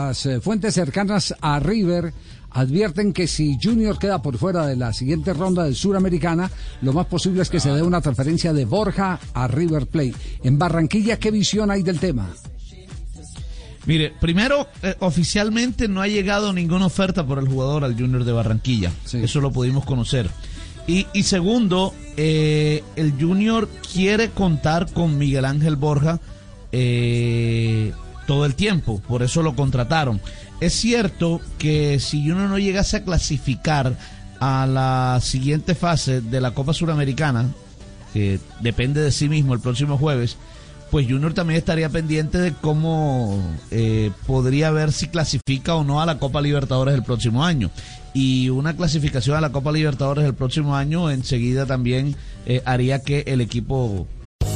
Las eh, fuentes cercanas a River advierten que si Junior queda por fuera de la siguiente ronda del Suramericana, lo más posible es que se dé una transferencia de Borja a River Plate. En Barranquilla, ¿qué visión hay del tema? Mire, primero, eh, oficialmente no ha llegado ninguna oferta por el jugador al Junior de Barranquilla. Sí. Eso lo pudimos conocer. Y, y segundo, eh, el Junior quiere contar con Miguel Ángel Borja eh, todo el tiempo, por eso lo contrataron. Es cierto que si Junior no llegase a clasificar a la siguiente fase de la Copa Suramericana, que depende de sí mismo el próximo jueves, pues Junior también estaría pendiente de cómo eh, podría ver si clasifica o no a la Copa Libertadores el próximo año. Y una clasificación a la Copa Libertadores el próximo año enseguida también eh, haría que el equipo...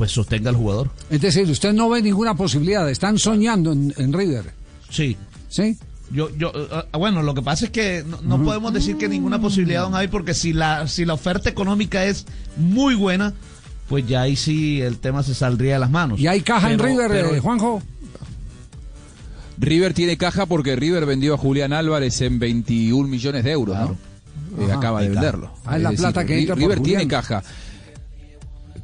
Pues sostenga al jugador. Es decir, usted no ve ninguna posibilidad, están soñando en, en River. Sí. ¿Sí? Yo, yo, eh, bueno, lo que pasa es que no, no podemos decir que ninguna posibilidad, don Javi, porque si la, si la oferta económica es muy buena, pues ya ahí sí el tema se saldría de las manos. ¿Y hay caja en River, pero- eh, Juanjo? River tiene caja porque River vendió a Julián Álvarez en 21 millones de euros, ¿no? Eh, Ajá. acaba de venderlo. Ah, es la plata que entra River tiene caja.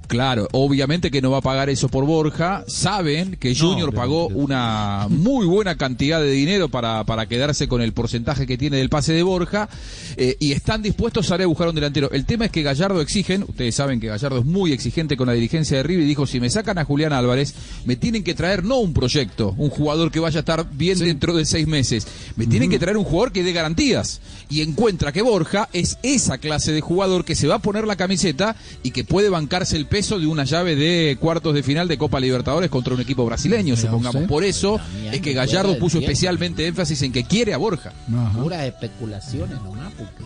Claro, obviamente que no va a pagar eso por Borja. Saben que Junior pagó una muy buena cantidad de dinero para, para quedarse con el porcentaje que tiene del pase de Borja eh, y están dispuestos a ir a buscar un delantero. El tema es que Gallardo exigen, ustedes saben que Gallardo es muy exigente con la dirigencia de River y dijo, si me sacan a Julián Álvarez, me tienen que traer no un proyecto, un jugador que vaya a estar bien dentro de seis meses, me tienen que traer un jugador que dé garantías. Y encuentra que Borja es esa clase de jugador que se va a poner la camiseta y que puede bancarse el peso de una llave de cuartos de final de Copa Libertadores contra un equipo brasileño, supongamos. usted. Por eso es que Gallardo puso especialmente énfasis en que quiere a Borja. Puras especulaciones nomás. porque-